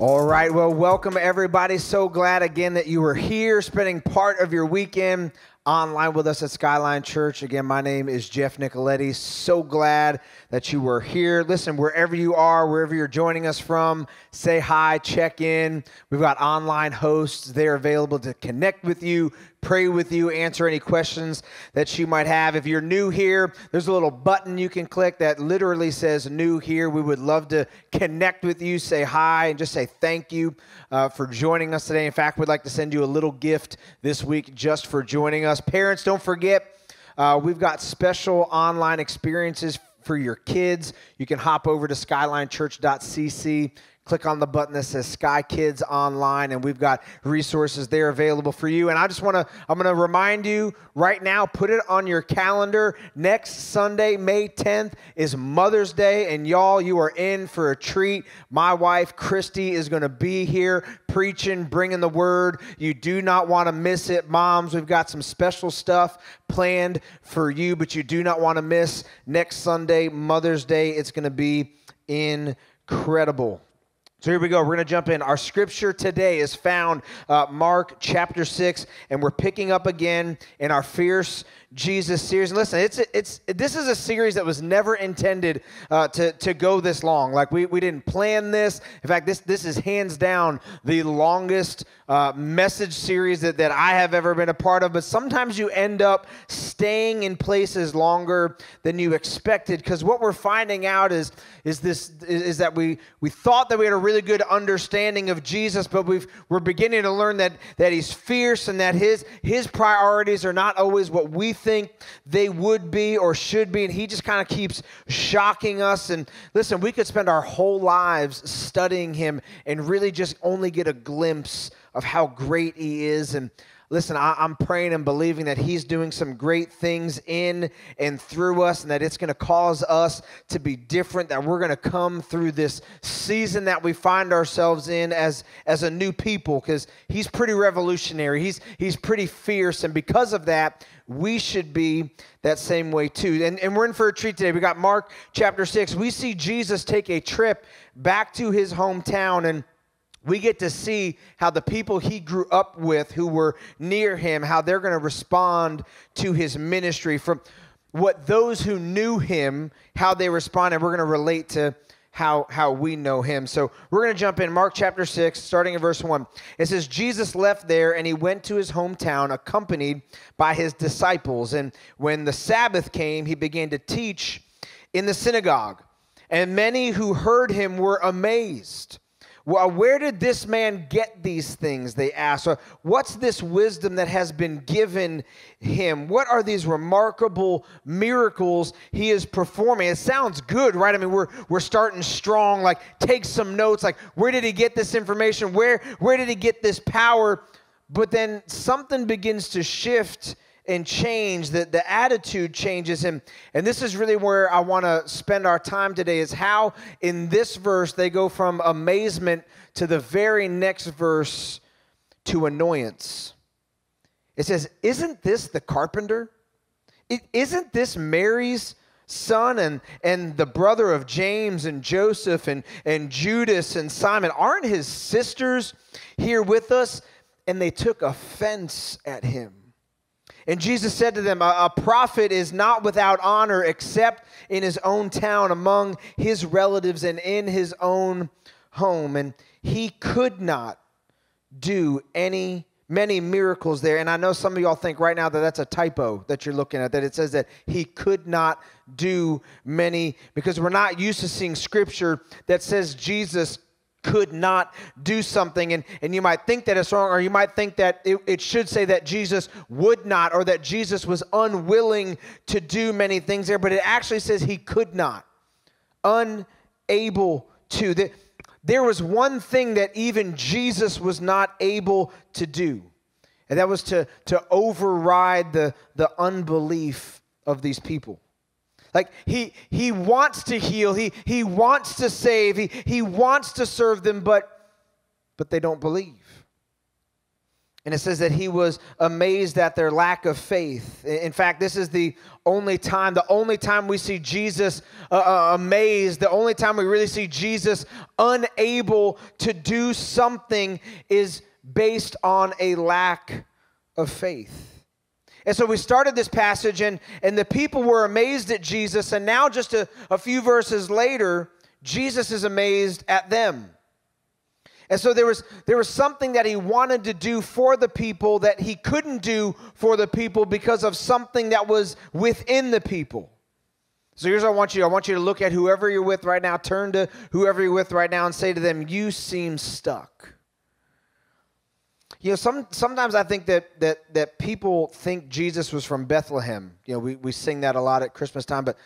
All right. Well, welcome everybody. So glad again that you were here spending part of your weekend online with us at Skyline Church. Again, my name is Jeff Nicoletti. So glad that you were here. Listen, wherever you are, wherever you're joining us from, say hi, check in. We've got online hosts. They're available to connect with you, pray with you, answer any questions that you might have. If you're new here, there's a little button you can click that literally says new here. We would love to connect with you, say hi, and just say thank you uh, for joining us today. In fact, we'd like to send you a little gift this week just for joining us. Parents, don't forget. Uh, we've got special online experiences for your kids. You can hop over to skylinechurch.cc click on the button that says Sky Kids Online, and we've got resources there available for you. And I just want to, I'm going to remind you right now, put it on your calendar. Next Sunday, May 10th, is Mother's Day, and y'all, you are in for a treat. My wife, Christy, is going to be here preaching, bringing the word. You do not want to miss it. Moms, we've got some special stuff planned for you, but you do not want to miss next Sunday, Mother's Day. It's going to be incredible. So here we go. We're going to jump in. Our scripture today is found uh, Mark chapter six, and we're picking up again in our fierce Jesus series. Listen, it's it's this is a series that was never intended uh, to to go this long. Like we we didn't plan this. In fact, this this is hands down the longest uh, message series that that I have ever been a part of. But sometimes you end up staying in places longer than you expected because what we're finding out is is this is, is that we we thought that we had a really good understanding of Jesus, but we've we're beginning to learn that that he's fierce and that his his priorities are not always what we think they would be or should be. And he just kind of keeps shocking us. And listen, we could spend our whole lives studying him and really just only get a glimpse of how great he is. And Listen, I, am praying and believing that He's doing some great things in and through us, and that it's going to cause us to be different, that we're going to come through this season that we find ourselves in as, as a new people, because He's pretty revolutionary. He's, he's pretty fierce, and because of that, we should be that same way too. And, and we're in for a treat today. We got Mark chapter 6. We see Jesus take a trip back to his hometown and we get to see how the people he grew up with who were near him how they're going to respond to his ministry. From what those who knew him how they responded we're going to relate to how how we know him. So we're going to jump in. Mark chapter 6 starting in verse 1 it says jesus left there and he went to his hometown accompanied by his disciples. And when the sabbath came he began to teach in the synagogue. And many who heard him were amazed well, uh, where did this man get these things? They asked. What's this wisdom that has been given him? What are these remarkable miracles he is performing? It sounds good, right? I mean, we're we're starting strong. Like, take some notes. Like, where did he get this information? Where where did he get this power? But then something begins to shift and change, that the attitude changes. And, and this is really where I want to spend our time today is how in this verse they go from amazement to the very next verse to annoyance. It says, Isn't this the carpenter? is isn't this Mary's son and, and the brother of James and Joseph and, and Judas and Simon? Aren't his sisters here with us? And they took offense at him. And Jesus said to them, a, prophet is not without honor except in his own town, among his relatives, and in his own home. And he could not do any many miracles there. And I know some of y'all think right now that that's a typo that you're looking at, that it says that he could not do many, because we're not used to seeing scripture that says Jesus could not do something. And, and you might think that it's wrong, or you might think that it, it should say that Jesus would not, or that Jesus was unwilling to do many things there, but it actually says he could not, unable to. That there was one thing that even Jesus was not able to do, and that was to, to override the, the unbelief of these people. Like he he wants to heal, he he wants to save, he he wants to serve them, but but they don't believe. And it says that he was amazed at their lack of faith. In fact, this is the only time, the only time we see Jesus uh, uh, amazed, the only time we really see Jesus unable to do something is based on a lack of faith. And so we started this passage, and, and the people were amazed at Jesus. And now, just a, a few verses later, Jesus is amazed at them. And so there was, there was something that he wanted to do for the people that he couldn't do for the people because of something that was within the people. So here's what I want you I want you to look at whoever you're with right now, turn to whoever you're with right now and say to them, You seem stuck. You know, some, sometimes I think that, that, that people think Jesus was from Bethlehem. You know, we, we sing that a lot at Christmas time, but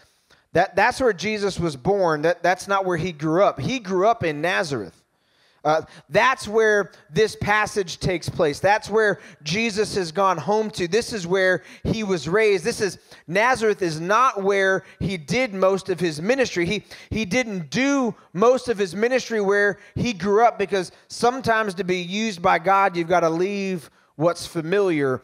that, that's where Jesus was born. That, that's not where he grew up. He grew up in Nazareth. Uh, that's where this passage takes place. That's where Jesus has gone home to. This is where he was raised. This is Nazareth is not where he did most of his ministry. He he didn't do most of his ministry where he grew up because sometimes to be used by God, you've got to leave what's familiar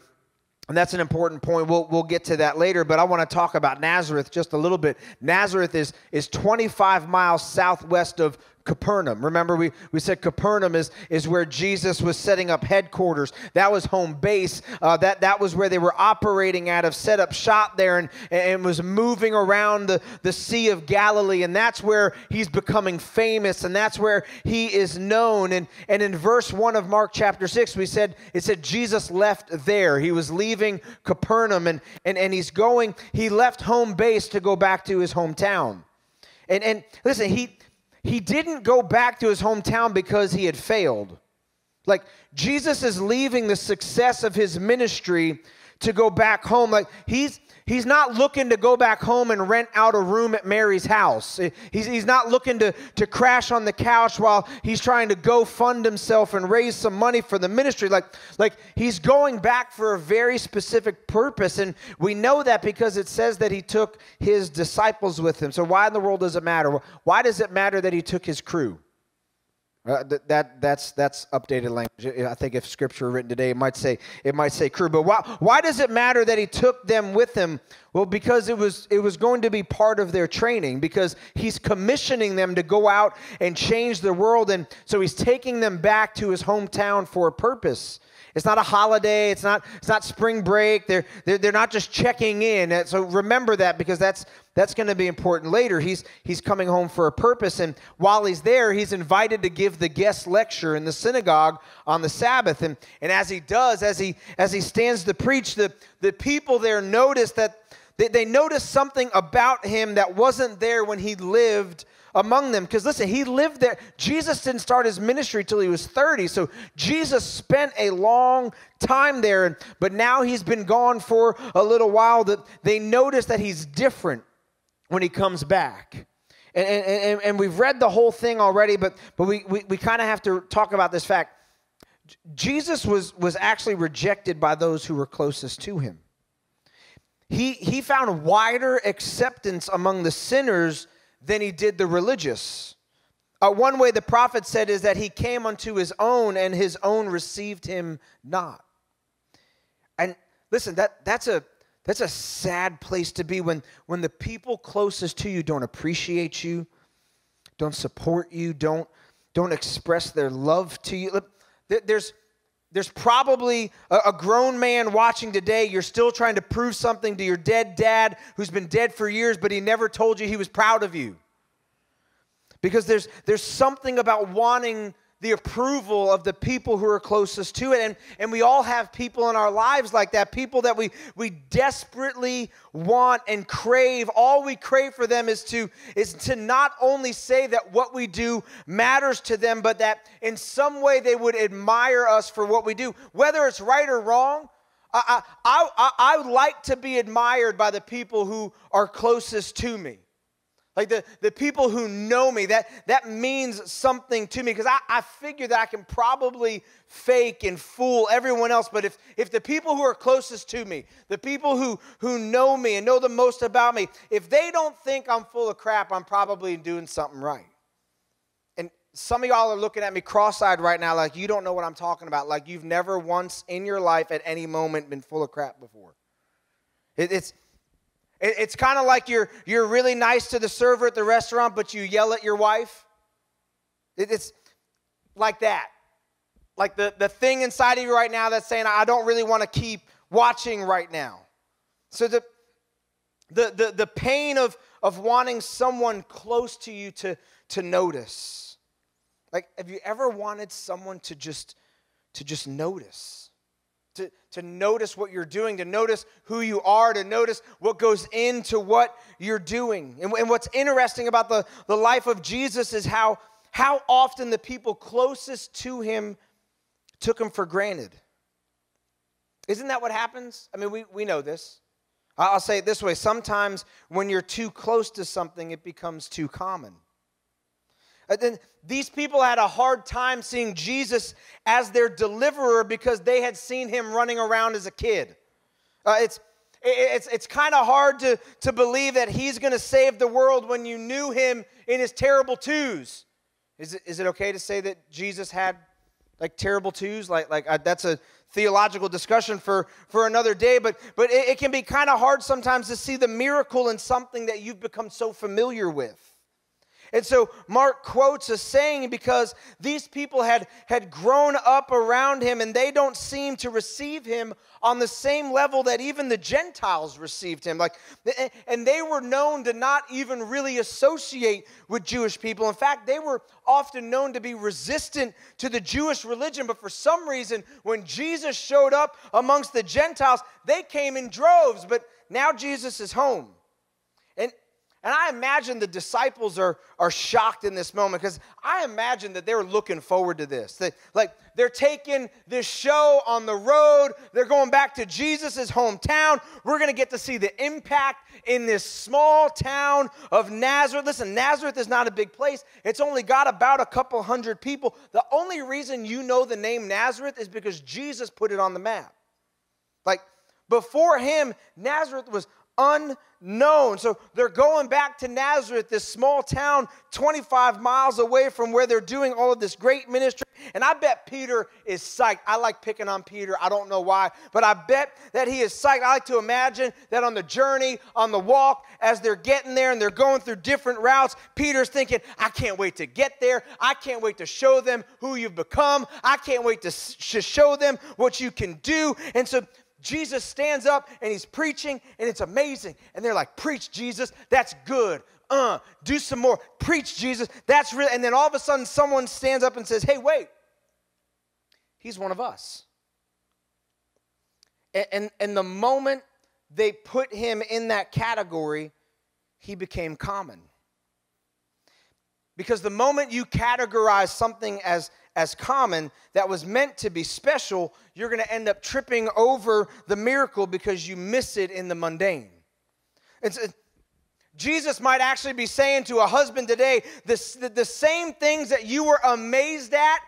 and that's an important point. We'll, we'll get to that later, but I want to talk about Nazareth just a little bit. Nazareth is, is 25 miles southwest of Capernaum. Remember, we, we said Capernaum is, is where Jesus was setting up headquarters. That was home base. Uh, that, that was where they were operating out of, set up shop there and, and was moving around the, the Sea of Galilee. And that's where he's becoming famous and that's where he is known. And, and in verse 1 of Mark chapter 6, we said, it said Jesus left there. He was leaving Capernaum and, and, and he's going, he left home base to go back to his hometown. And, and listen, he, he didn't go back to his hometown because he had failed. Like, Jesus is leaving the success of his ministry to go back home. Like, he's He's not looking to go back home and rent out a room at Mary's house. He's, he's not looking to, to crash on the couch while he's trying to go fund himself and raise some money for the ministry. Like, like he's going back for a very specific purpose. And we know that because it says that he took his disciples with him. So why in the world does it matter? Why does it matter that he took his crew? Uh, th- that that's that's updated language. I think if scripture were written today, it might say it might say crew. But why why does it matter that he took them with him? Well, because it was it was going to be part of their training. Because he's commissioning them to go out and change the world, and so he's taking them back to his hometown for a purpose. It's not a holiday. It's not, it's not spring break. They're, they're, they're not just checking in. So remember that because that's, that's going to be important later. He's, he's coming home for a purpose. And while he's there, he's invited to give the guest lecture in the synagogue on the Sabbath. And, and as he does, as he, as he stands to preach, the, the people there notice that they, they notice something about him that wasn't there when he lived among them. Because listen, he lived there. Jesus didn't start his ministry till he was 30. So Jesus spent a long time there. But now he's been gone for a little while. That they notice that he's different when he comes back. And, and, and we've read the whole thing already, but, but we, we, we kind of have to talk about this fact. Jesus was, was actually rejected by those who were closest to him. He, he found wider acceptance among the sinners than he did the religious. Uh, one way the prophet said is that he came unto his own and his own received him not. And listen, that, that's, a, that's a sad place to be when, when the people closest to you don't appreciate you, don't support you, don't, don't express their love to you. There's, there's probably a, grown man watching today. You're still trying to prove something to your dead dad who's been dead for years, but he never told you he was proud of you. Because there's, there's something about wanting the approval of the people who are closest to it. And, and we all have people in our lives like that, people that we, we desperately want and crave. All we crave for them is to, is to not only say that what we do matters to them, but that in some way they would admire us for what we do. Whether it's right or wrong, I, I, I, I like to be admired by the people who are closest to me. Like the, the people who know me, that, that means something to me because I, I figure that I can probably fake and fool everyone else. But if, if the people who are closest to me, the people who, who know me and know the most about me, if they don't think I'm full of crap, I'm probably doing something right. And, some of y'all are looking at me cross-eyed right now like you don't know what I'm talking about. Like you've never once in your life at any moment been full of crap before. It, it's it, it's kind of like you're you're really nice to the server at the restaurant, but you yell at your wife. It, it's like that. Like the, the thing inside of you right now that's saying, I don't really want to keep watching right now. So the the the, the pain of, of wanting someone close to you to, to notice like, have you ever wanted someone to just to just notice? To, to notice what you're doing, to notice who you are, to notice what goes into what you're doing. And, and what's interesting about the, the life of Jesus is how, how often the people closest to him took him for granted. Isn't that what happens? I mean, we, we know this. I'll say it this way sometimes when you're too close to something, it becomes too common. Uh, then these people had a hard time seeing Jesus as their deliverer because they had seen him running around as a kid. Uh, it's it's, it's kind of hard to, to believe that he's going to save the world when you knew him in his terrible twos. Is it, is it okay to say that Jesus had like terrible twos? Like, like uh, that's a theological discussion for, for another day, but, but it, it can be kind of hard sometimes to see the miracle in something that you've become so familiar with. And so Mark quotes a saying because these people had, had grown up around him and they don't seem to receive him on the same level that even the Gentiles received him. Like, and they were known to not even really associate with Jewish people. In fact, they were often known to be resistant to the Jewish religion. But for some reason, when Jesus showed up amongst the Gentiles, they came in droves. But now Jesus is home. And I imagine the disciples are, are shocked in this moment because I imagine that they're looking forward to this. That, like they're taking this show on the road, they're going back to Jesus' hometown. We're going to get to see the impact in this small town of Nazareth. Listen, Nazareth is not a big place, it's only got about a couple hundred people. The only reason you know the name Nazareth is because Jesus put it on the map. Like before him, Nazareth was unknown. So they're going back to Nazareth, this small town 25 miles away from where they're doing all of this great ministry. And I bet Peter is psyched. I like picking on Peter. I don't know why, but I bet that he is psyched. I like to imagine that on the journey, on the walk, as they're getting there and they're going through different routes, Peter's thinking, I can't wait to get there. I can't wait to show them who you've become. I can't wait to show them what you can do. And so Jesus stands up and he's preaching, and it's amazing. And they're like, Preach, Jesus, that's good. Uh, do some more. Preach, Jesus, that's real. And then all of a sudden, someone stands up and says, Hey, wait, he's one of us. And, and, and the moment they put him in that category, he became common. Because the moment you categorize something as, as common that was meant to be special, you're going to end up tripping over the miracle because you miss it in the mundane. It's, Jesus might actually be saying to a husband today the, the same things that you were amazed at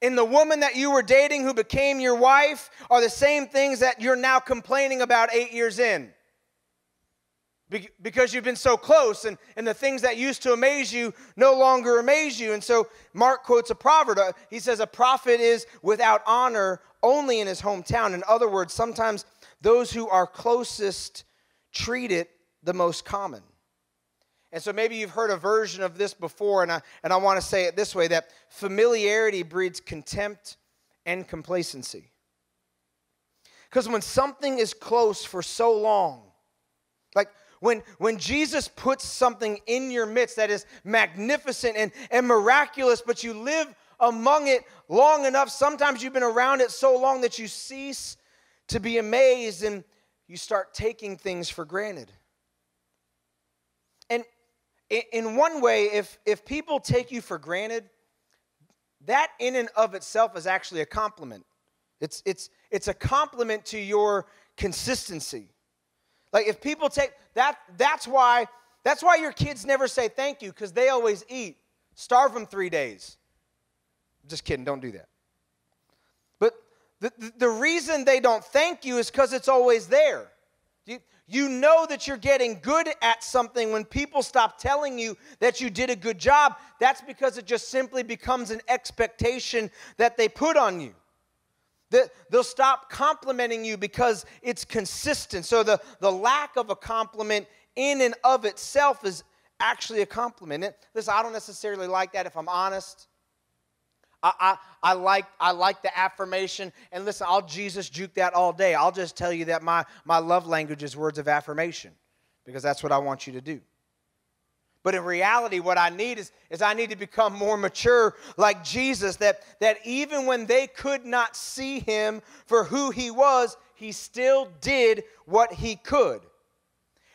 in the woman that you were dating who became your wife are the same things that you're now complaining about eight years in because you've been so close and, and the things that used to amaze you no longer amaze you. And so Mark quotes a proverb. Uh, he says, A prophet is without honor only in his hometown. In other words, sometimes those who are closest treat it the most common. And so maybe you've heard a version of this before, and I, and I want to say it this way that familiarity breeds contempt and complacency. Because when something is close for so long, like when, when Jesus puts something in your midst that is magnificent and, and miraculous, but you live among it long enough, sometimes you've been around it so long that you cease to be amazed and you start taking things for granted. And in one way, if, if people take you for granted, that in and of itself is actually a compliment. It's, it's, it's a compliment to your consistency. Like if people take that, that's why that's why your kids never say thank you because they always eat. Starve them three days. Just kidding, don't do that. But the, the, the reason they don't thank you is because it's always there. You, You know that you're getting good at something when people stop telling you that you did a good job. That's because it just simply becomes an expectation that they put on you. They'll stop complimenting you because it's consistent. So the, the lack of a compliment in and of itself is actually a compliment. listen, I don't necessarily like that if I'm honest. I, I, I, like, I like the affirmation. And listen, I'll Jesus juke that all day. I'll just tell you that my, my love language is words of affirmation because that's what I want you to do. But in reality, what I need is, is I need to become more mature like Jesus, that, that even when they could not see him for who he was, he still did what he could.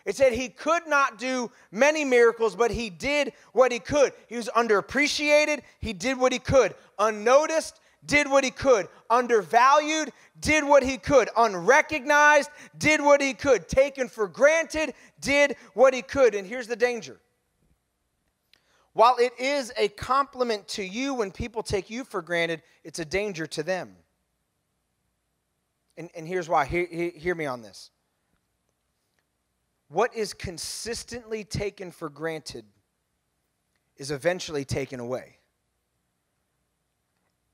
It said he could not do many miracles, but he did what he could. He was underappreciated, he did what he could. Unnoticed, did what he could. Undervalued, did what he could. Unrecognized, did what he could. Taken for granted, did what he could. And here's the danger. While it is a compliment to you when people take you for granted, it's a danger to them. And, and here's why. Hear, hear me on this. What is consistently taken for granted is eventually taken away.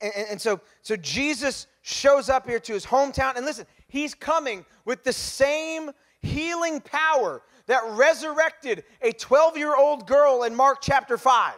And, and, and, so, so Jesus shows up here to his hometown, and listen, he's coming with the same healing power that resurrected a 12 year old girl in Mark chapter 5.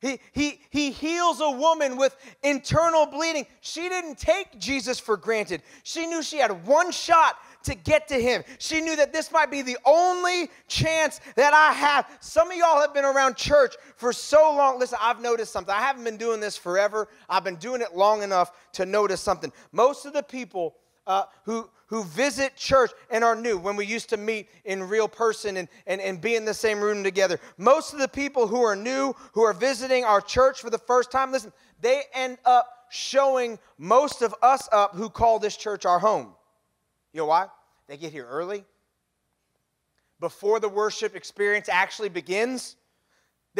He, he, he heals a woman with internal bleeding. She didn't take Jesus for granted. She knew she had one shot to get to him. She knew that this might be the only chance that I have. Some of y'all have been around church for so long. Listen, I've noticed something. I haven't been doing this forever, I've been doing it long enough to notice something. Most of the people uh, who, who visit church and are new when we used to meet in real person and, and, and be in the same room together. Most of the people who are new, who are visiting our church for the first time, listen, they end up showing most of us up who call this church our home. You know why? They get here early. Before the worship experience actually begins,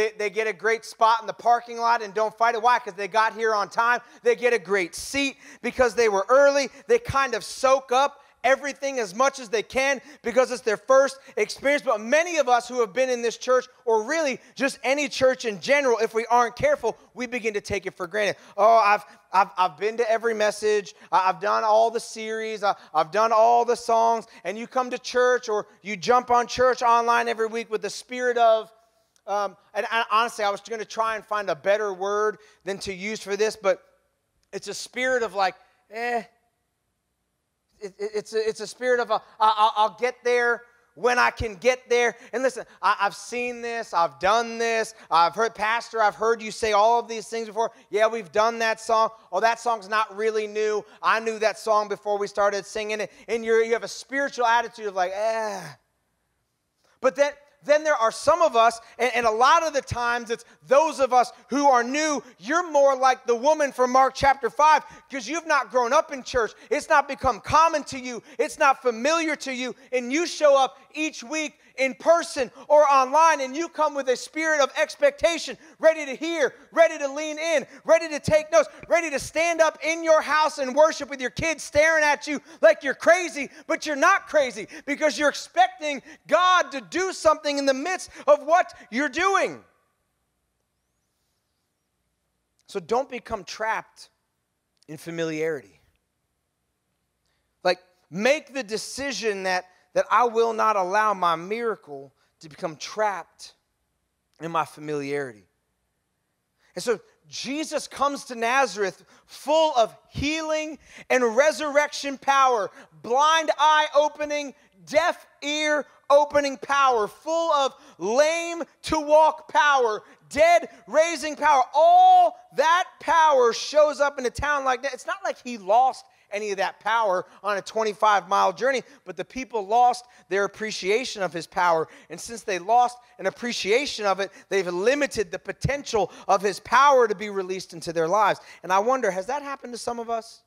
they, they get a great spot in the parking lot and don't fight it. Why? Because they got here on time. They get a great seat because they were early. They kind of soak up everything as much as they can because it's their first experience. But many of us who have been in this church, or really just any church in general, if we aren't careful, we begin to take it for granted. Oh, I've, I've, I've been to every message, I've done all the series, I've done all the songs, and you come to church or you jump on church online every week with the spirit of, um, and I, honestly, I was going to try and find a better word than to use for this, but it's a spirit of like, eh, it, it's, a, it's a spirit of, I, I'll get there when I can get there. And listen, I, have seen this, I've done this, I've heard, Pastor, I've heard you say all of these things before. Yeah, we've done that song. Oh, that song's not really new. I knew that song before we started singing it. And you you have a spiritual attitude of like, eh. But then, then there are some of us, and, and, a lot of the times it's those of us who are new. You're more like the woman from Mark chapter 5 because you've not grown up in church. It's not become common to you, it's not familiar to you. And you show up each week in person or online and you come with a spirit of expectation, ready to hear, ready to lean in, ready to take notes, ready to stand up in your house and worship with your kids staring at you like you're crazy, but you're not crazy because you're expecting God to do something in the midst of what you're doing. So don't become trapped in familiarity. Like, make the decision that that I will not allow my miracle to become trapped in my familiarity. And so Jesus comes to Nazareth full of healing and resurrection power, blind eye opening, deaf ear opening power, full of lame to walk power, dead raising power. All that power shows up in a town like that. It's not like he lost any of that power on a 25 mile journey, but the people lost their appreciation of his power. And since they lost an appreciation of it, they've limited the potential of his power to be released into their lives. And I wonder, has that happened to some of us?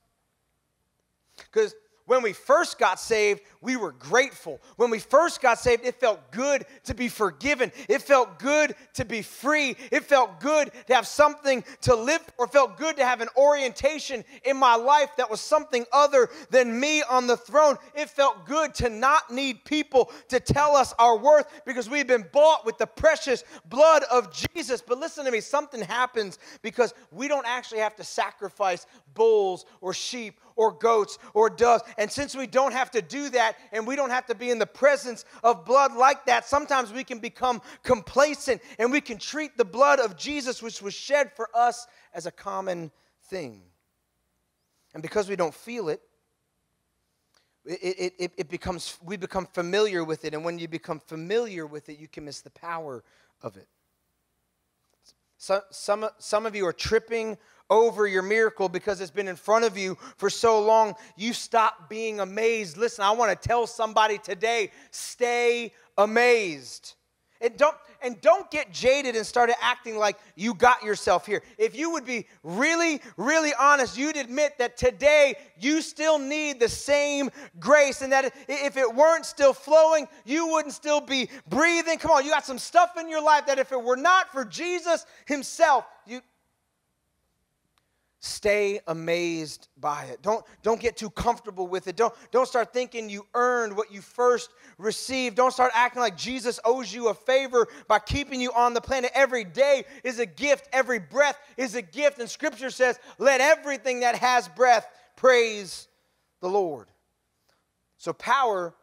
Because when we first got saved, we were grateful. When we first got saved, it felt good to be forgiven. It felt good to be free. It felt good to have something to live for. It felt good to have an orientation in my life that was something other than me on the throne. It felt good to not need people to tell us our worth because we've been bought with the precious blood of Jesus. But listen to me, something happens because we don't actually have to sacrifice bulls or sheep or goats or doves. And since we don't have to do that and we don't have to be in the presence of blood like that, sometimes we can become complacent and we can treat the blood of Jesus, which was shed for us, as a common thing. And because we don't feel it, it, it, it, becomes we become familiar with it and when you become familiar with it you can miss the power of it so, some, some of you are tripping over your miracle because it's been in front of you for so long, you stop being amazed. Listen, I want to tell somebody today stay amazed. And don't, and don't get jaded and start acting like you got yourself here. If you would be really, really honest, you'd admit that today you still need the same grace, and that if it weren't still flowing, you wouldn't still be breathing. Come on, you got some stuff in your life that if it were not for Jesus Himself, you, stay amazed by it. Don't don't get too comfortable with it. Don't don't start thinking you earned what you first received. Don't start acting like jesus owes you a favor by keeping you on the planet. Every day is a gift. Every breath is a gift. And scripture says let everything that has breath praise the lord. So power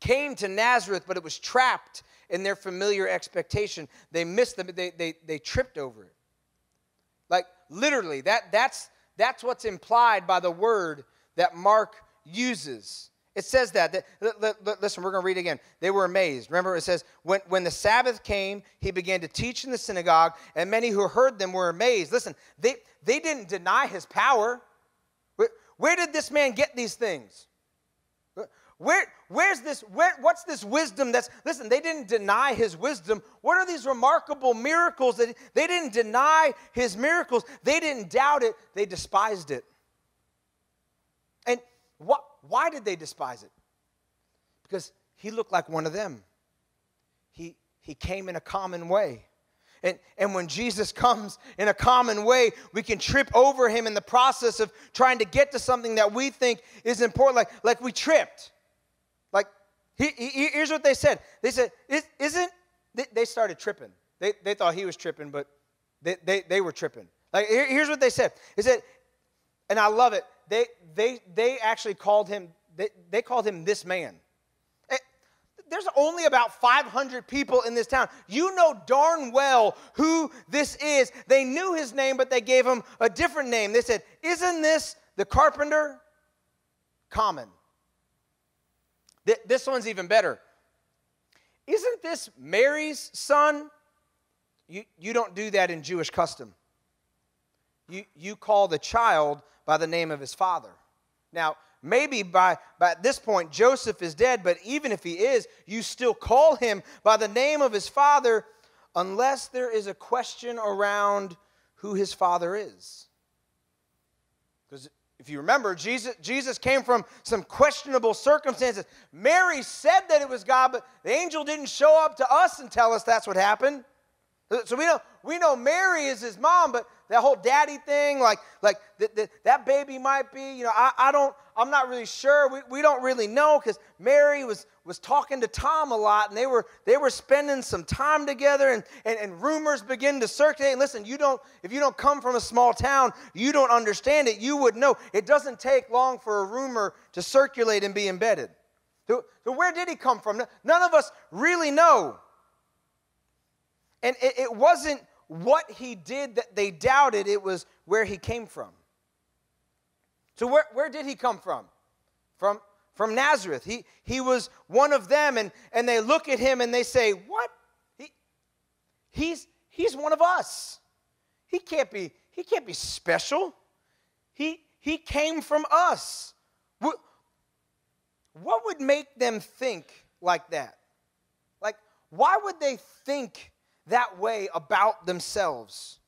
came to nazareth but it was trapped in their familiar expectation. They missed them they, they, they tripped over it literally. That, that's, that's what's implied by the word that Mark uses. It says that. that listen, we're going to read again. They were amazed. Remember, it says, when, when the Sabbath came, he began to teach in the synagogue, and many who heard them were amazed. Listen, they, they didn't deny his power. Where, where did this man get these things? Where, where's this, where, what's this wisdom that's, listen, they didn't deny his wisdom. What are these remarkable miracles that they didn't deny his miracles? They didn't doubt it, they despised it. And what, why did they despise it? Because he looked like one of them. He, he came in a common way. And, and when Jesus comes in a common way, we can trip over him in the process of trying to get to something that we think is important, like, like we tripped. He, he, here's what they said. They said, isn't, they started tripping. They, they thought he was tripping, but they, they, they were tripping. Like, here, here's what they said. They said, and I love it. They, they, they actually called him, they, they called him this man. Eh, there's only about 500 people in this town. You know darn well who this is. They knew his name, but they gave him a different name. They said, Isn't this the carpenter? Common. Th- this one's even better. Isn't this Mary's son? You, you don't do that in Jewish custom. You, you call the child by the name of his father. Now, maybe by, by this point, Joseph is dead, but even if he is, you still call him by the name of his father unless there is a question around who his father is. If you remember, Jesus, Jesus came from some questionable circumstances. Mary said that it was God, but the angel didn't show up to us and tell us that's what happened. So we know we know Mary is his mom, but that whole daddy thing, like like that baby might be, you know, I, I don't, I'm not really sure. We, we don't really know because Mary was was talking to Tom a lot, and they were they were spending some time together, and, and and rumors begin to circulate. And listen, you don't if you don't come from a small town, you don't understand it. You would know. It doesn't take long for a rumor to circulate and be embedded. So, so where did he come from? None of us really know. And it, it wasn't what he did that they doubted, it was where he came from. So, where, where did he come from? From, from Nazareth. He, he was one of them, and, and they look at him and they say, What? He, he's, he's one of us. He can't be, he can't be special. He, he came from us. What, what would make them think like that? Like, why would they think that way about themselves.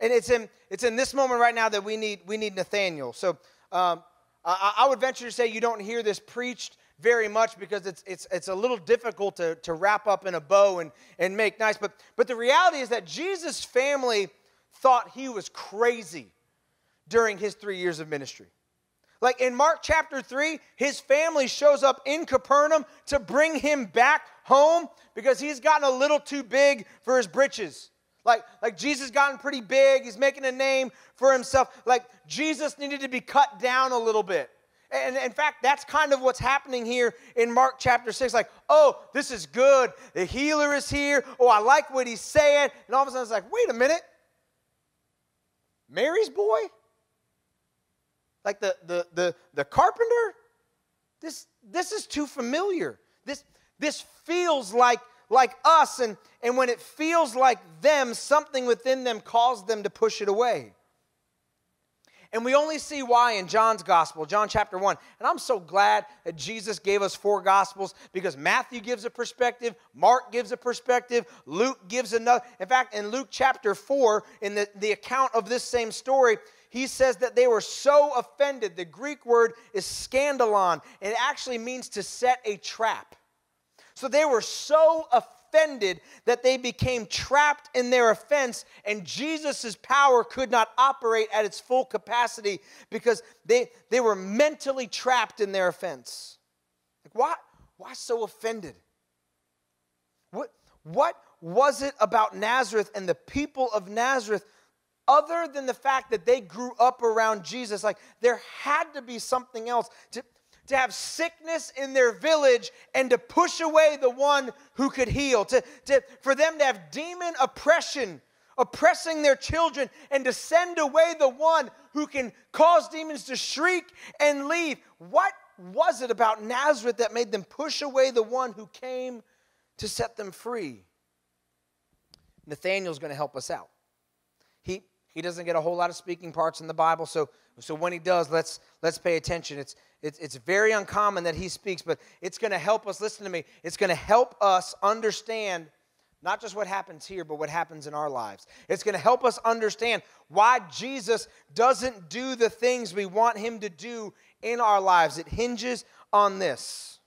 And it's in, it's in this moment right now that we need, we need Nathaniel. So um, I, I would venture to say you don't hear this preached very much because it's, it's, it's a little difficult to, to wrap up in a bow and, and make nice. But, but the reality is that Jesus' family thought he was crazy during his three years of ministry. Like in Mark chapter 3, his family shows up in Capernaum to bring him back home because he's gotten a little too big for his britches. Like, like Jesus gotten pretty big, he's making a name for himself. Like Jesus needed to be cut down a little bit. And in fact, that's kind of what's happening here in Mark chapter 6. Like, oh, this is good. The healer is here. Oh, I like what he's saying. And all of a sudden it's like, wait a minute. Mary's boy? Like the the the, the carpenter? This this is too familiar. This this feels like like us, and, and when it feels like them, something within them caused them to push it away. And we only see why in John's gospel, John chapter 1. And I'm so glad that Jesus gave us four gospels because Matthew gives a perspective, Mark gives a perspective, Luke gives another. In fact, in Luke chapter 4, in the, the account of this same story, he says that they were so offended. The Greek word is scandalon, and it actually means to set a trap. So they were so offended offended that they became trapped in their offense, and Jesus' power could not operate at its full capacity because they, they were mentally trapped in their offense. Like, why, why so offended? What, what was it about Nazareth and the people of Nazareth other than the fact that they grew up around Jesus? Like, there had to be something else. To, to have sickness in their village and to push away the one who could heal, to, to, for them to have demon oppression oppressing their children and to send away the one who can cause demons to shriek and leave. What was it about Nazareth that made them push away the one who came to set them free? Nathaniel's going to help us out. He, doesn't get a whole lot of speaking parts in the Bible, so, so when he does, let's, let's pay attention. It's, it's, it's very uncommon that he speaks, but it's going to help us. Listen to me. It's going to help us understand not just what happens here, but what happens in our lives. It's going to help us understand why Jesus doesn't do the things we want him to do in our lives. It hinges on this.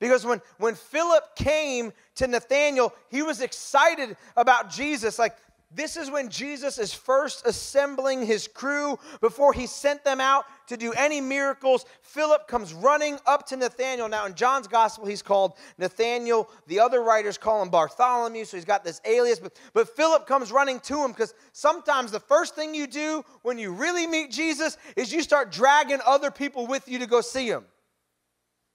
Because when, when Philip came to Nathanael, he was excited about Jesus. Like, this is when Jesus is first assembling his crew before he sent them out to do any miracles. Philip comes running up to Nathanael. Now, in John's gospel, he's called Nathanael. The other writers call him Bartholomew, so he's got this alias. But, but Philip comes running to him because sometimes the first thing you do when you really meet Jesus is you start dragging other people with you to go see him.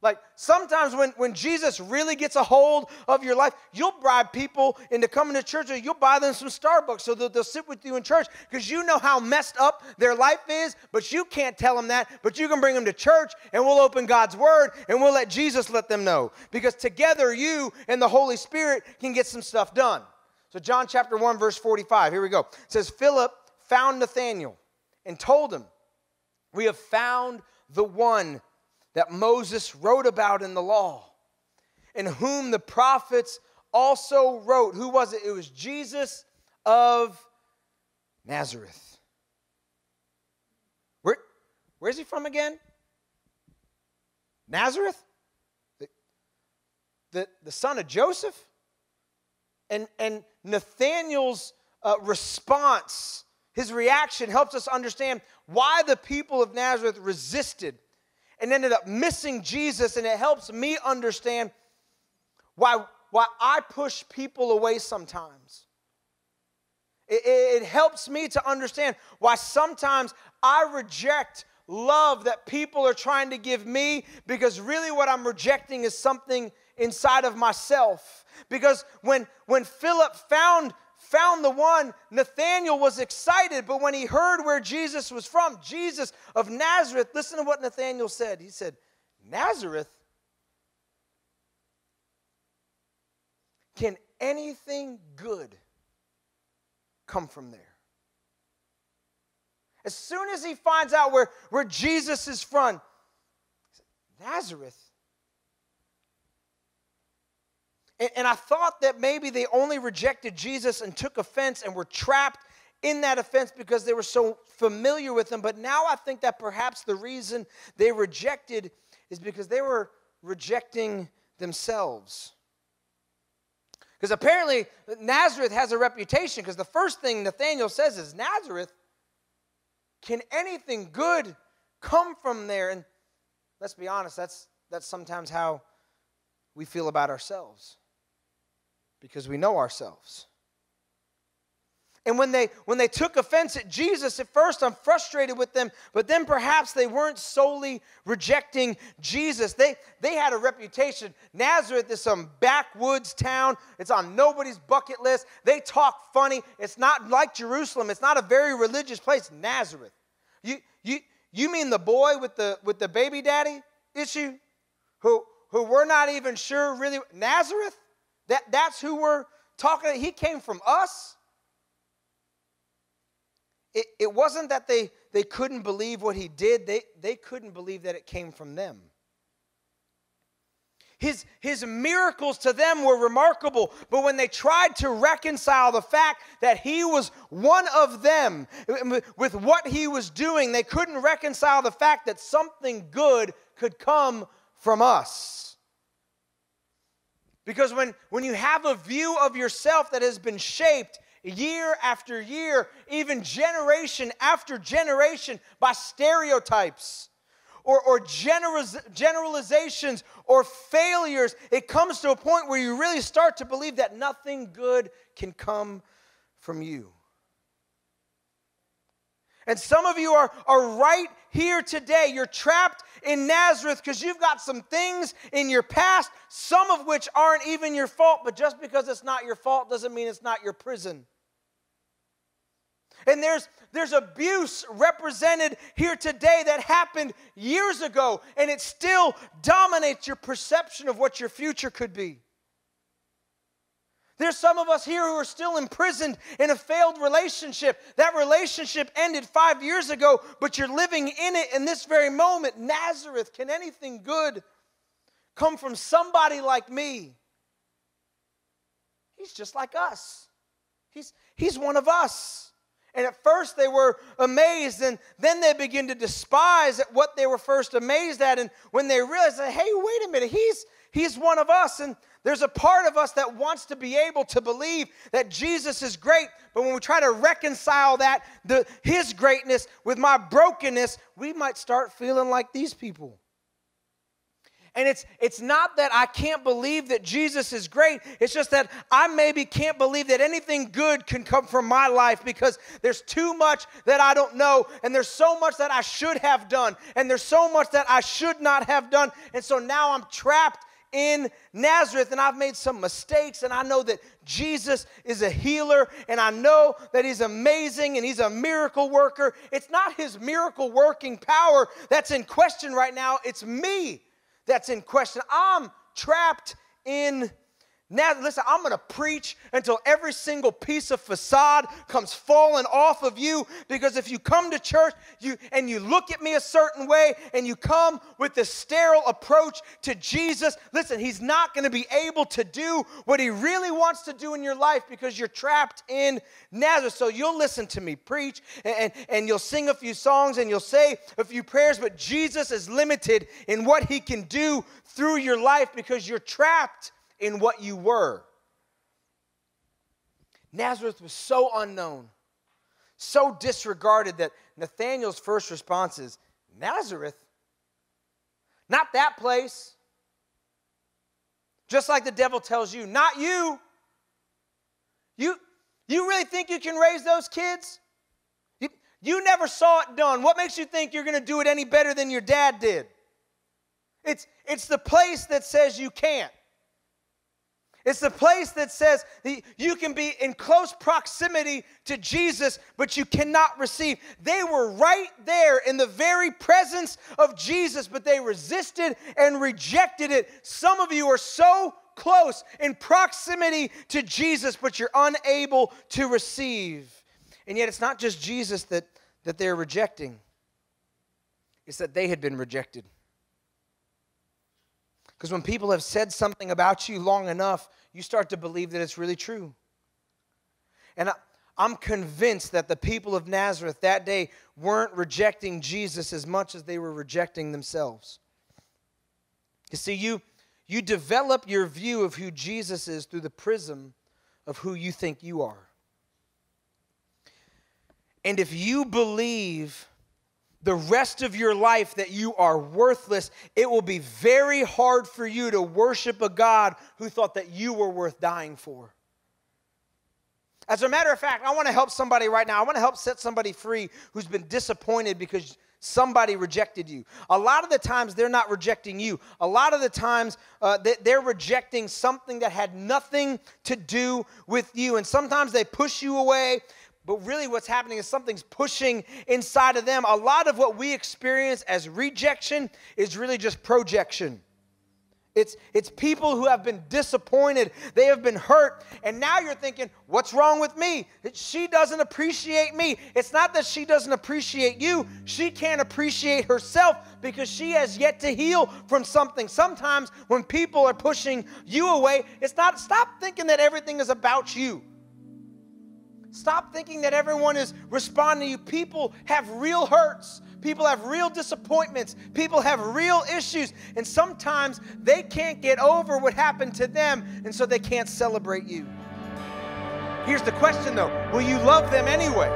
Like sometimes when, when Jesus really gets a hold of your life, you'll bribe people into coming to church or you'll buy them some Starbucks so that they'll sit with you in church because you know how messed up their life is, but you can't tell them that. But you can bring them to church and we'll open God's word and we'll let Jesus let them know because together you and the Holy Spirit can get some stuff done. So, John chapter 1, verse 45, here we go. It says, Philip found Nathanael and told him, We have found the one that Moses wrote about in the law, in whom the prophets also wrote. Who was it? It was Jesus of Nazareth. Where, where's he from again? Nazareth? The, the, the son of Joseph? And, and Nathanael's uh, response, his reaction, helps us understand why the people of Nazareth resisted and ended up missing Jesus. And it helps me understand why, why I push people away sometimes. It, it, helps me to understand why sometimes I reject love that people are trying to give me because really what I'm rejecting is something inside of myself. Because when, when Philip found found the one, Nathanael was excited, but when he heard where Jesus was from, Jesus of Nazareth, listen to what Nathanael said. He said, Nazareth? Can anything good come from there? As soon as he finds out where, where Jesus is from, Nazareth? And, and I thought that maybe they only rejected Jesus and took offense and were trapped in that offense because they were so familiar with him. But now I think that perhaps the reason they rejected is because they were rejecting themselves. Because apparently Nazareth has a reputation, because the first thing Nathaniel says is, Nazareth, can anything good come from there? And let's be honest, that's, that's sometimes how we feel about ourselves, because we know ourselves. And when they when they took offense at Jesus at first, I'm frustrated with them, but then perhaps they weren't solely rejecting Jesus. They they had a reputation. Nazareth is some backwoods town. It's on nobody's bucket list. They talk funny. It's not like Jerusalem. It's not a very religious place. Nazareth. You you you mean the boy with the with the baby daddy issue? Who who we're not even sure really Nazareth? That that's who we're talking. He came from us it, it wasn't that they, they couldn't believe what he did, they, they couldn't believe that it came from them. His, his miracles to them were remarkable, but when they tried to reconcile the fact that he was one of them with what he was doing, they couldn't reconcile the fact that something good could come from us. Because when, when you have a view of yourself that has been shaped year after year, even generation after generation, by stereotypes or, or generalizations or failures, it comes to a point where you really start to believe that nothing good can come from you. And some of you are, are right here today. You're trapped in Nazareth because you've got some things in your past, some of which aren't even your fault, but just because it's not your fault doesn't mean it's not your prison. And there's, there's abuse represented here today that happened years ago, and it still dominates your perception of what your future could be. There's some of us here who are still imprisoned in a failed relationship. That relationship ended five years ago, but you're living in it in this very moment. Nazareth, can anything good come from somebody like me? He's just like us. He's, he's one of us. And at first they were amazed, and then they begin to despise at what they were first amazed at. And when they realize hey, wait a minute, he's he's one of us, and there's a part of us that wants to be able to believe that Jesus is great, but when we try to reconcile that, the, his greatness with my brokenness, we might start feeling like these people. And it's, it's not that I can't believe that Jesus is great. It's just that I maybe can't believe that anything good can come from my life because there's too much that I don't know. And there's so much that I should have done. And there's so much that I should not have done. And so now I'm trapped in Nazareth and I've made some mistakes and I know that Jesus is a healer and I know that he's amazing and he's a miracle worker. It's not his miracle working power that's in question right now, it's me that's in question. I'm trapped in now, listen, I'm going to preach until every single piece of facade comes falling off of you. Because if you come to church you, and you look at me a certain way and you come with the sterile approach to Jesus, listen, He's not going to be able to do what He really wants to do in your life because you're trapped in Nazareth. So you'll listen to me preach and, and, and you'll sing a few songs and you'll say a few prayers, but Jesus is limited in what He can do through your life because you're trapped in what you were. Nazareth was so unknown, so disregarded that Nathanael's first response is Nazareth? Not that place. Just like the devil tells you, not you. You, you really think you can raise those kids? You, you never saw it done. What makes you think you're going to do it any better than your dad did? It's, it's the place that says you can't. It's the place that says you can be in close proximity to Jesus, but you cannot receive. They were right there in the very presence of Jesus, but they resisted and rejected it. Some of you are so close in proximity to Jesus, but you're unable to receive. And yet, it's not just Jesus that, that they're rejecting, it's that they had been rejected. Because when people have said something about you long enough, you start to believe that it's really true. And I, I'm convinced that the people of Nazareth that day weren't rejecting Jesus as much as they were rejecting themselves. You see, you, you develop your view of who Jesus is through the prism of who you think you are. And if you believe the rest of your life that you are worthless, it will be very hard for you to worship a God who thought that you were worth dying for. As a matter of fact, I want to help somebody right now. I want to help set somebody free who's been disappointed because somebody rejected you. A lot of the times, they're not rejecting you. A lot of the times, uh, they're rejecting something that had nothing to do with you. And sometimes they push you away. But really, what's happening is something's pushing inside of them. A lot of what we experience as rejection is really just projection. It's, it's people who have been disappointed. They have been hurt. And now you're thinking, what's wrong with me? She doesn't appreciate me. It's not that she doesn't appreciate you. She can't appreciate herself because she has yet to heal from something. Sometimes when people are pushing you away, it's not, stop thinking that everything is about you. Stop thinking that everyone is responding to you. People have real hurts. People have real disappointments. People have real issues. And sometimes they can't get over what happened to them, and so they can't celebrate you. Here's the question though Will you love them anyway?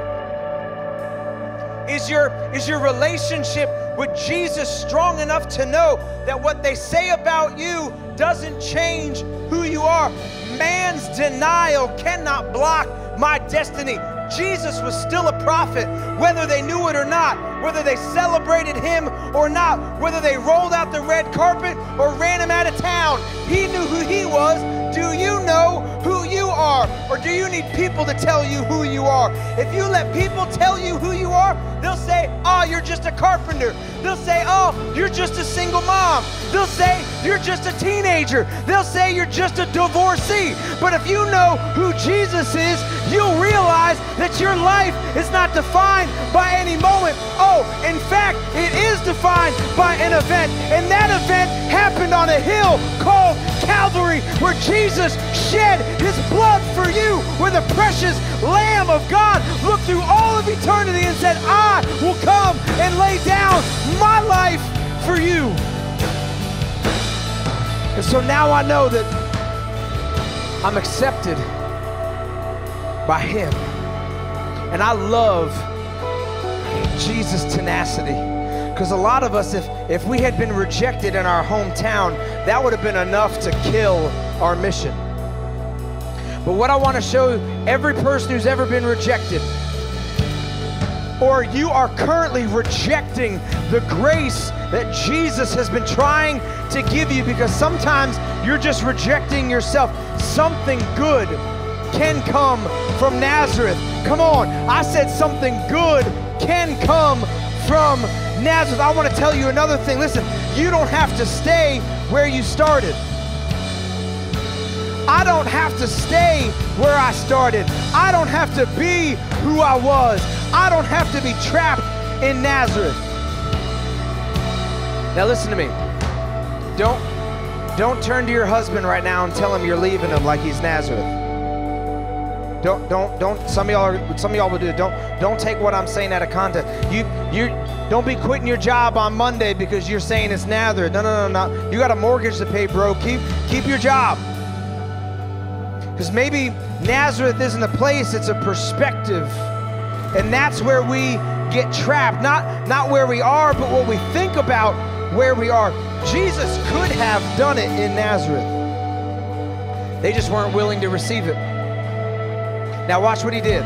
Is your, is your relationship with Jesus strong enough to know that what they say about you doesn't change who you are? Man's denial cannot block my destiny. Jesus was still a prophet, whether they knew it or not, whether they celebrated him or not, whether they rolled out the red carpet or ran him out of town. He knew who he was. Do you are? Or do you need people to tell you who you are? If you let people tell you who you are, they'll say, Oh, you're just a carpenter. They'll say, Oh, you're just a single mom. They'll say, You're just a teenager. They'll say, You're just a divorcee. But if you know who Jesus is, you'll realize that your life is not defined by any moment. Oh, in fact, it is defined by an event. And that event happened on a hill called Calvary, where Jesus shed his blood for you, where the precious Lamb of God looked through all of eternity and said, I will come and lay down my life for you. And so now I know that I'm accepted by Him. And I love Jesus' tenacity. Because a lot of us, if, if we had been rejected in our hometown, that would have been enough to kill our mission. But what I want to show every person who's ever been rejected, or you are currently rejecting the grace that Jesus has been trying to give you because sometimes you're just rejecting yourself. Something good can come from Nazareth. Come on, I said something good can come from Nazareth. I want to tell you another thing. Listen, you don't have to stay where you started. I don't have to stay where I started. I don't have to be who I was. I don't have to be trapped in Nazareth. Now listen to me. Don't don't turn to your husband right now and tell him you're leaving him like he's Nazareth. Don't don't don't some of y'all are some of y'all will do it. Don't don't take what I'm saying out of context. You you don't be quitting your job on Monday because you're saying it's Nazareth. No no no no. You got a mortgage to pay, bro. Keep keep your job. Because maybe Nazareth isn't a place, it's a perspective. And that's where we get trapped. Not, not where we are, but what we think about where we are. Jesus could have done it in Nazareth. They just weren't willing to receive it. Now, watch what he did.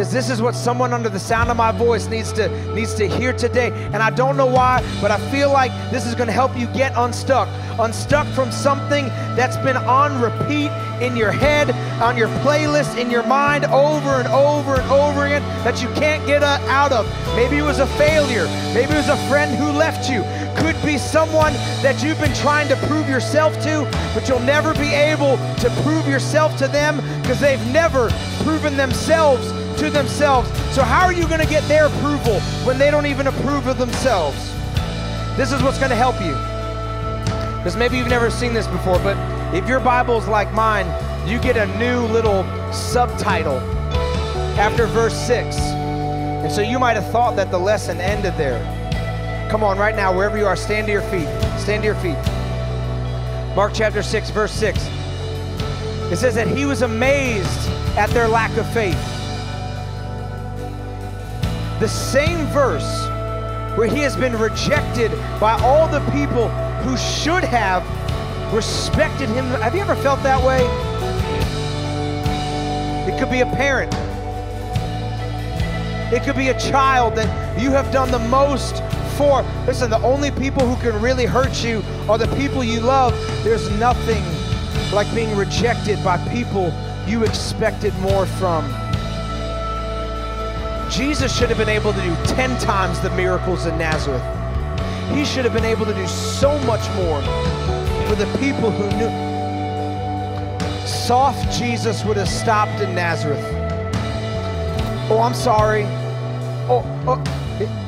Because this is what someone under the sound of my voice needs to needs to hear today. And I don't know why, but I feel like this is going to help you get unstuck. Unstuck from something that's been on repeat in your head, on your playlist, in your mind over and over and over again that you can't get uh, out of. Maybe it was a failure. Maybe it was a friend who left you. Could be someone that you've been trying to prove yourself to, but you'll never be able to prove yourself to them because they've never proven themselves to themselves. So, how are you going to get their approval when they don't even approve of themselves? This is what's going to help you. Because maybe you've never seen this before, but if your Bible's like mine, you get a new little subtitle after verse 6. And so you might have thought that the lesson ended there. Come on, right now, wherever you are, stand to your feet. Stand to your feet. Mark chapter 6, verse 6. It says that he was amazed at their lack of faith. The same verse where he has been rejected by all the people who should have respected him. Have you ever felt that way? It could be a parent. It could be a child that you have done the most for. Listen, the only people who can really hurt you are the people you love. There's nothing like being rejected by people you expected more from. Jesus should have been able to do 10 times the miracles in Nazareth. He should have been able to do so much more for the people who knew. Soft Jesus would have stopped in Nazareth. Oh, I'm sorry. Oh, oh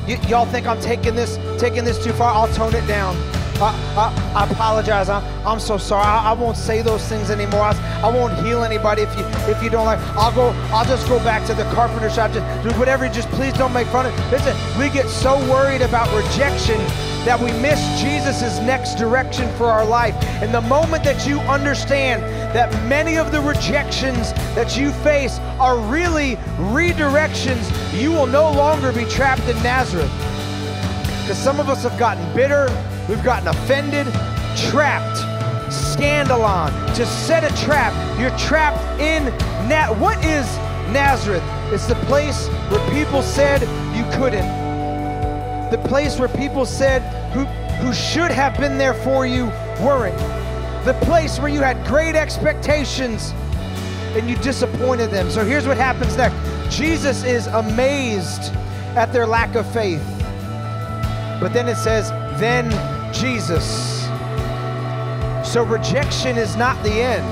y- y'all think I'm taking this taking this too far? I'll tone it down. I, I, I apologize. I, I'm so sorry. I, I won't say those things anymore. I, I won't heal anybody if you if you don't like. I'll go. I'll just go back to the carpenter shop. Just do whatever. Just please don't make fun of. Listen, we get so worried about rejection that we miss Jesus' next direction for our life. And the moment that you understand that many of the rejections that you face are really redirections, you will no longer be trapped in Nazareth. Because some of us have gotten bitter, we've gotten offended, trapped, scandalon, to set a trap. You're trapped in Nat. What is Nazareth? It's the place where people said you couldn't the place where people said who, who should have been there for you weren't. The place where you had great expectations and you disappointed them. So here's what happens next Jesus is amazed at their lack of faith. But then it says, then Jesus. So rejection is not the end.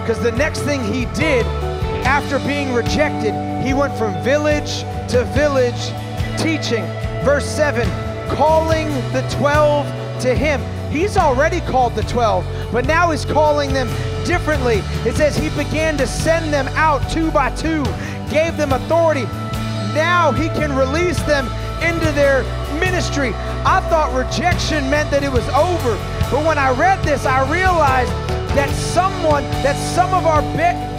Because the next thing he did after being rejected, he went from village to village teaching. Verse 7 calling the 12 to him. He's already called the 12, but now he's calling them differently. It says he began to send them out two by two, gave them authority. Now he can release them into their ministry. I thought rejection meant that it was over, but when I read this, I realized that someone, that some of our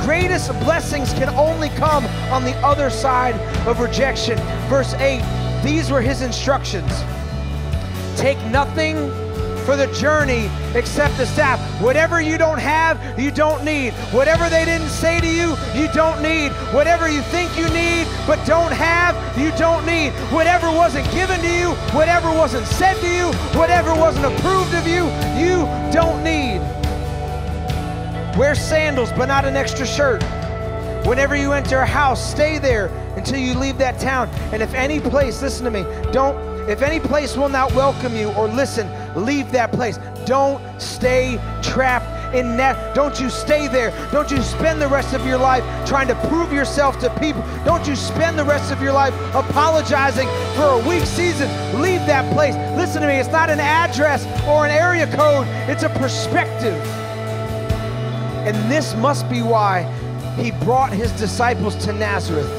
greatest blessings can only come on the other side of rejection. Verse 8 these were his instructions. Take nothing for the journey except the staff. Whatever you don't have, you don't need. Whatever they didn't say to you, you don't need. Whatever you think you need but don't have, you don't need. Whatever wasn't given to you, whatever wasn't said to you, whatever wasn't approved of you, you don't need. Wear sandals but not an extra shirt. Whenever you enter a house, stay there until you leave that town. And if any place, listen to me, don't, if any place will not welcome you or listen, leave that place. Don't stay trapped in that. Don't you stay there. Don't you spend the rest of your life trying to prove yourself to people. Don't you spend the rest of your life apologizing for a weak season. Leave that place. Listen to me, it's not an address or an area code, it's a perspective. And this must be why he brought his disciples to Nazareth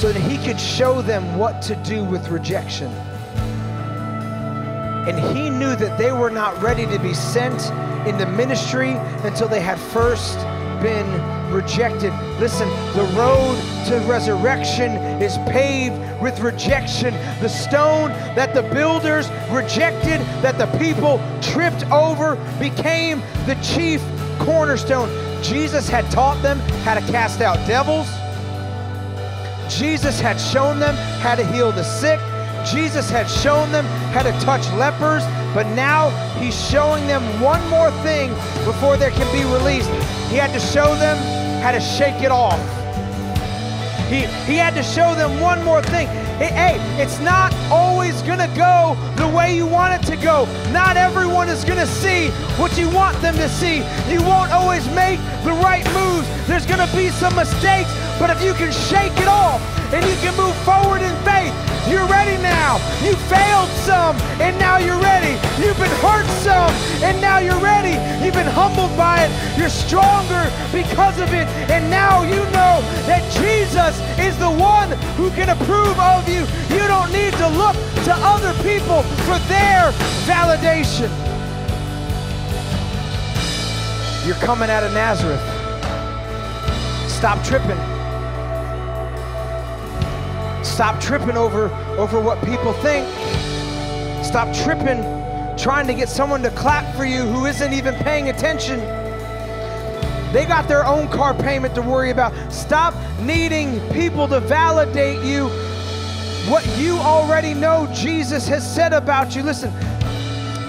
so that he could show them what to do with rejection. And he knew that they were not ready to be sent into ministry until they had first been rejected. Listen, the road to resurrection is paved with rejection. The stone that the builders rejected, that the people tripped over, became the chief cornerstone. Jesus had taught them how to cast out devils. Jesus had shown them how to heal the sick. Jesus had shown them how to touch lepers, but now he's showing them one more thing before they can be released. He had to show them how to shake it off. He, he had to show them one more thing. Hey, it's not always going to go the way you want it to go. Not everyone is going to see what you want them to see. You won't always make the right moves. There's going to be some mistakes, but if you can shake it off and you can move forward in faith, you're ready now. You failed some, and now you're ready. You've been hurt some, and now you're ready. You've been humbled by it. You're stronger because of it. And now you know that Jesus is the one who can approve of you. You don't need to look to other people for their validation. You're coming out of Nazareth. Stop tripping. Stop tripping over, over what people think. Stop tripping trying to get someone to clap for you who isn't even paying attention. They got their own car payment to worry about. Stop needing people to validate you what you already know Jesus has said about you. Listen,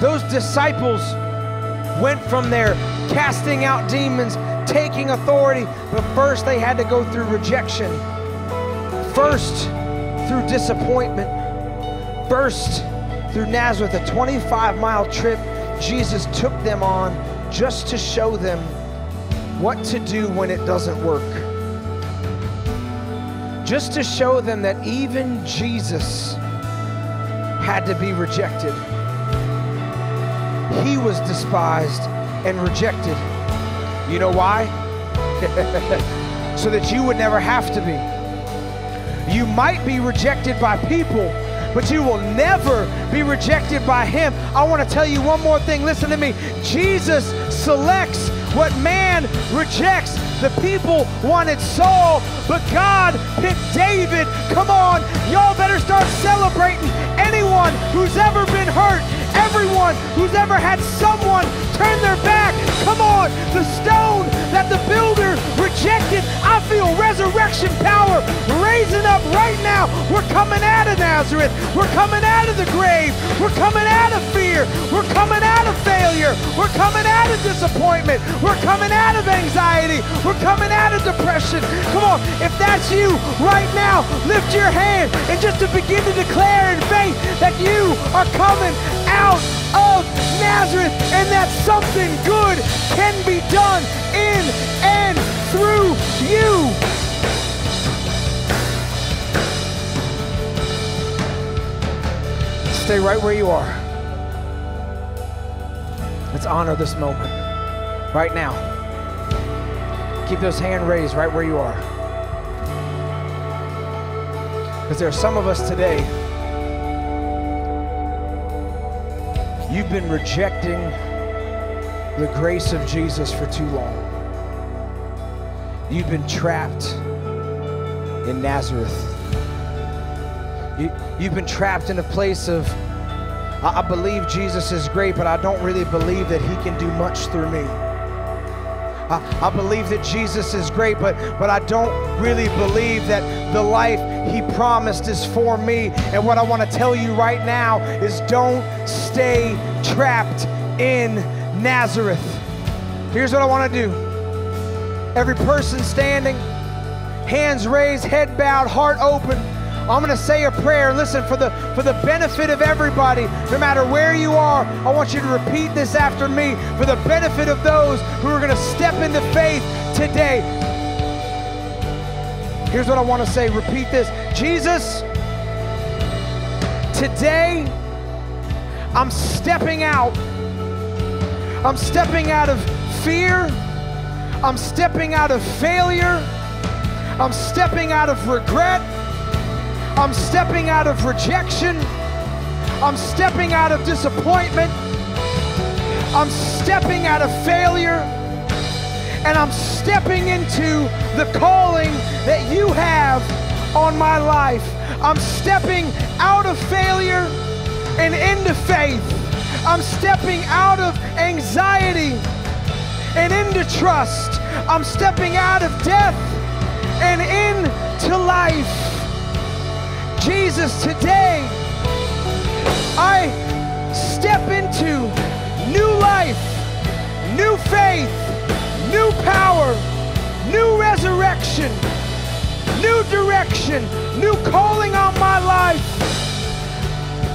those disciples went from there casting out demons, taking authority, but first they had to go through rejection. First, through disappointment. First, through Nazareth, a 25 mile trip Jesus took them on just to show them what to do when it doesn't work. Just to show them that even Jesus had to be rejected. He was despised and rejected. You know why? so that you would never have to be. You might be rejected by people, but you will never be rejected by Him. I want to tell you one more thing. Listen to me. Jesus selects what man rejects. The people wanted Saul, but God picked David. Come on, y'all better start celebrating anyone who's ever been hurt, everyone who's ever had someone turn their back. Come on, the stone that the builder rejected. I feel resurrection power raising up right now. We're coming out of Nazareth. We're coming out of the grave. We're coming out of fear. We're coming out of failure. We're coming out of disappointment. We're coming out of anxiety. We're coming out of depression. Come on, if that's you right now, lift your hand and just to begin to declare in faith that you are coming out of Nazareth and that something good can be done in you. Stay right where you are. Let's honor this moment right now. Keep those hands raised right where you are. Because there are some of us today, you've been rejecting the grace of Jesus for too long. You've been trapped in Nazareth. You, you've been trapped in a place of, I, I believe Jesus is great, but I don't really believe that he can do much through me. I, I believe that Jesus is great, but, but I don't really believe that the life he promised is for me. And what I want to tell you right now is don't stay trapped in Nazareth. Here's what I want to do. Every person standing, hands raised, head bowed, heart open. I'm going to say a prayer. Listen, for the for the benefit of everybody, no matter where you are, I want you to repeat this after me for the benefit of those who are going to step into faith today. Here's what I want to say. Repeat this. Jesus, today I'm stepping out. I'm stepping out of fear. I'm stepping out of failure. I'm stepping out of regret. I'm stepping out of rejection. I'm stepping out of disappointment. I'm stepping out of failure. And I'm stepping into the calling that you have on my life. I'm stepping out of failure and into faith. I'm stepping out of anxiety and into trust. I'm stepping out of death and into life. Jesus, today I step into new life, new faith, new power, new resurrection, new direction, new calling on my life.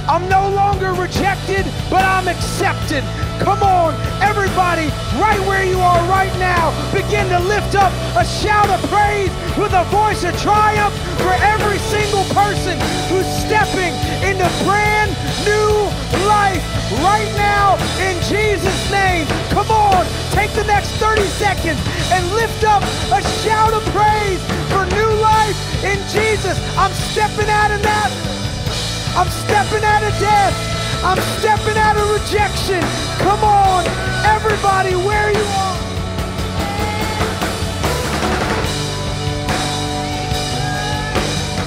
I'm no longer rejected, but I'm accepted. Come on, everybody, right where you are right now, begin to lift up a shout of praise with a voice of triumph for every single person who's stepping into brand new life right now in Jesus' name. Come on, take the next 30 seconds and lift up a shout of praise for new life in Jesus. I'm stepping out of that. I'm stepping out of death. I'm stepping out of rejection. Come on, everybody, where you are.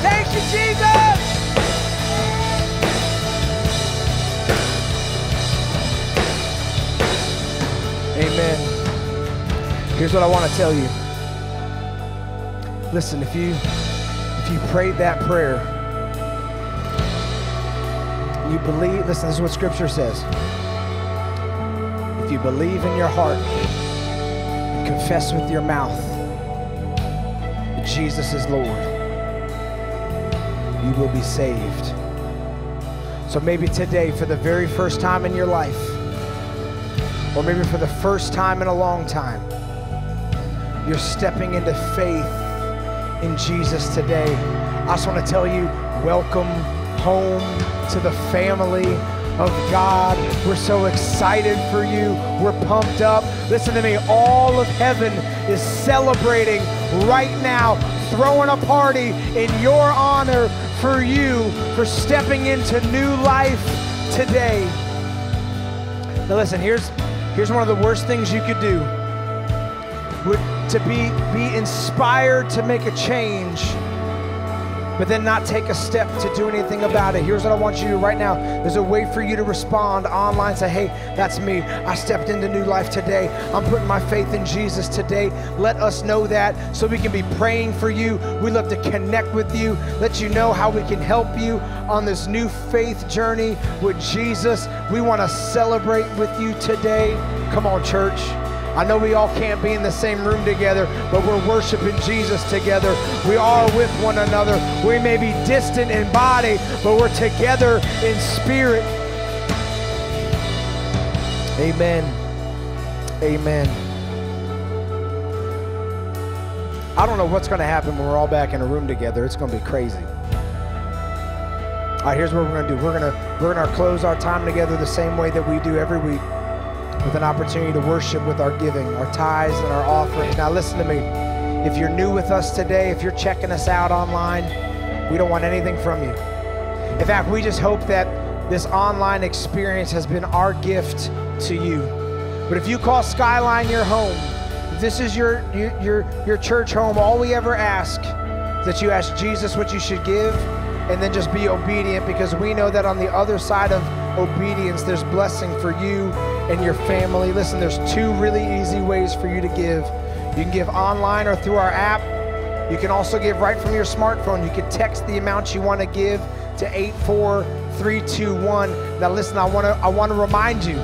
Thank you, Jesus. Amen. Here's what I want to tell you. Listen, if you if you prayed that prayer, you believe, listen, this is what scripture says. If you believe in your heart and confess with your mouth that Jesus is Lord, you will be saved. So maybe today, for the very first time in your life, or maybe for the first time in a long time, you're stepping into faith in Jesus today. I just want to tell you, welcome home to the family of God. We're so excited for you. We're pumped up. Listen to me, all of heaven is celebrating right now, throwing a party in your honor for you for stepping into new life today. Now listen, here's here's one of the worst things you could do. Would to be be inspired to make a change but then not take a step to do anything about it. Here's what I want you to do right now. There's a way for you to respond online. Say, hey, that's me. I stepped into new life today. I'm putting my faith in Jesus today. Let us know that so we can be praying for you. We love to connect with you, let you know how we can help you on this new faith journey with Jesus. We want to celebrate with you today. Come on, church. I know we all can't be in the same room together, but we're worshiping Jesus together. We are with one another. We may be distant in body, but we're together in spirit. Amen. Amen. I don't know what's going to happen when we're all back in a room together. It's going to be crazy. All right, here's what we're going to do. We're going to we're going to close our time together the same way that we do every week with an opportunity to worship with our giving, our tithes, and our offerings. Now, listen to me. If you're new with us today, if you're checking us out online, we don't want anything from you. In fact, we just hope that this online experience has been our gift to you. But if you call Skyline your home, if this is your, your, your church home, all we ever ask is that you ask Jesus what you should give and then just be obedient because we know that on the other side of obedience, there's blessing for you and your family. Listen, there's two really easy ways for you to give. You can give online or through our app. You can also give right from your smartphone. You can text the amount you want to give to 84321. Now listen, I want to I want to remind you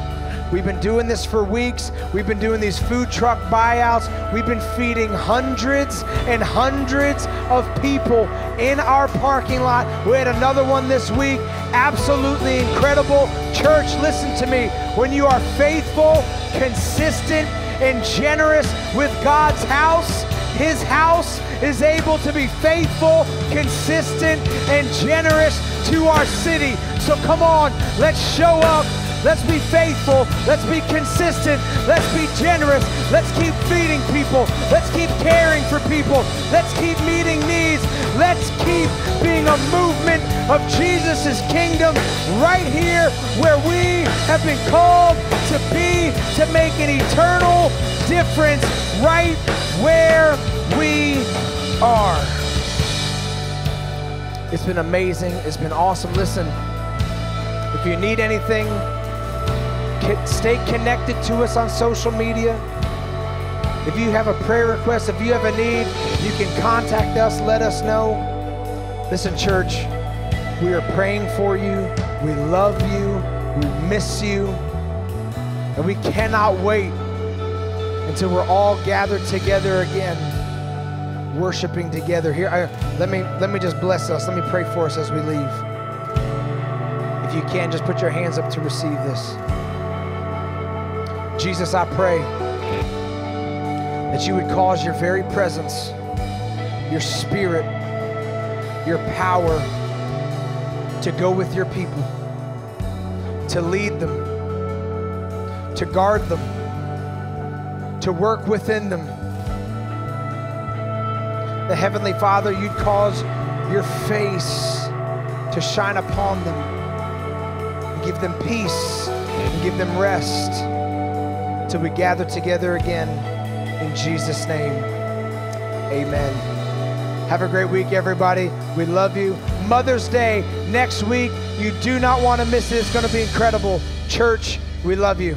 We've been doing this for weeks. We've been doing these food truck buyouts. We've been feeding hundreds and hundreds of people in our parking lot. We had another one this week. Absolutely incredible. Church, listen to me. When you are faithful, consistent, and generous with God's house, His house is able to be faithful, consistent, and generous to our city. So come on, let's show up Let's be faithful. Let's be consistent. Let's be generous. Let's keep feeding people. Let's keep caring for people. Let's keep meeting needs. Let's keep being a movement of Jesus' kingdom right here where we have been called to be, to make an eternal difference right where we are. It's been amazing. It's been awesome. Listen, if you need anything, Stay connected to us on social media. If you have a prayer request, if you have a need, you can contact us, let us know. Listen, church, we are praying for you. We love you. We miss you. And we cannot wait until we're all gathered together again, worshiping together. Here, I, let me let me just bless us. Let me pray for us as we leave. If you can, just put your hands up to receive this. Jesus, I pray that you would cause your very presence, your spirit, your power to go with your people, to lead them, to guard them, to work within them. The Heavenly Father, you'd cause your face to shine upon them, give them peace, and give them rest till we gather together again. In Jesus' name, amen. Have a great week, everybody. We love you. Mother's Day next week. You do not want to miss it. It's going to be incredible. Church, we love you.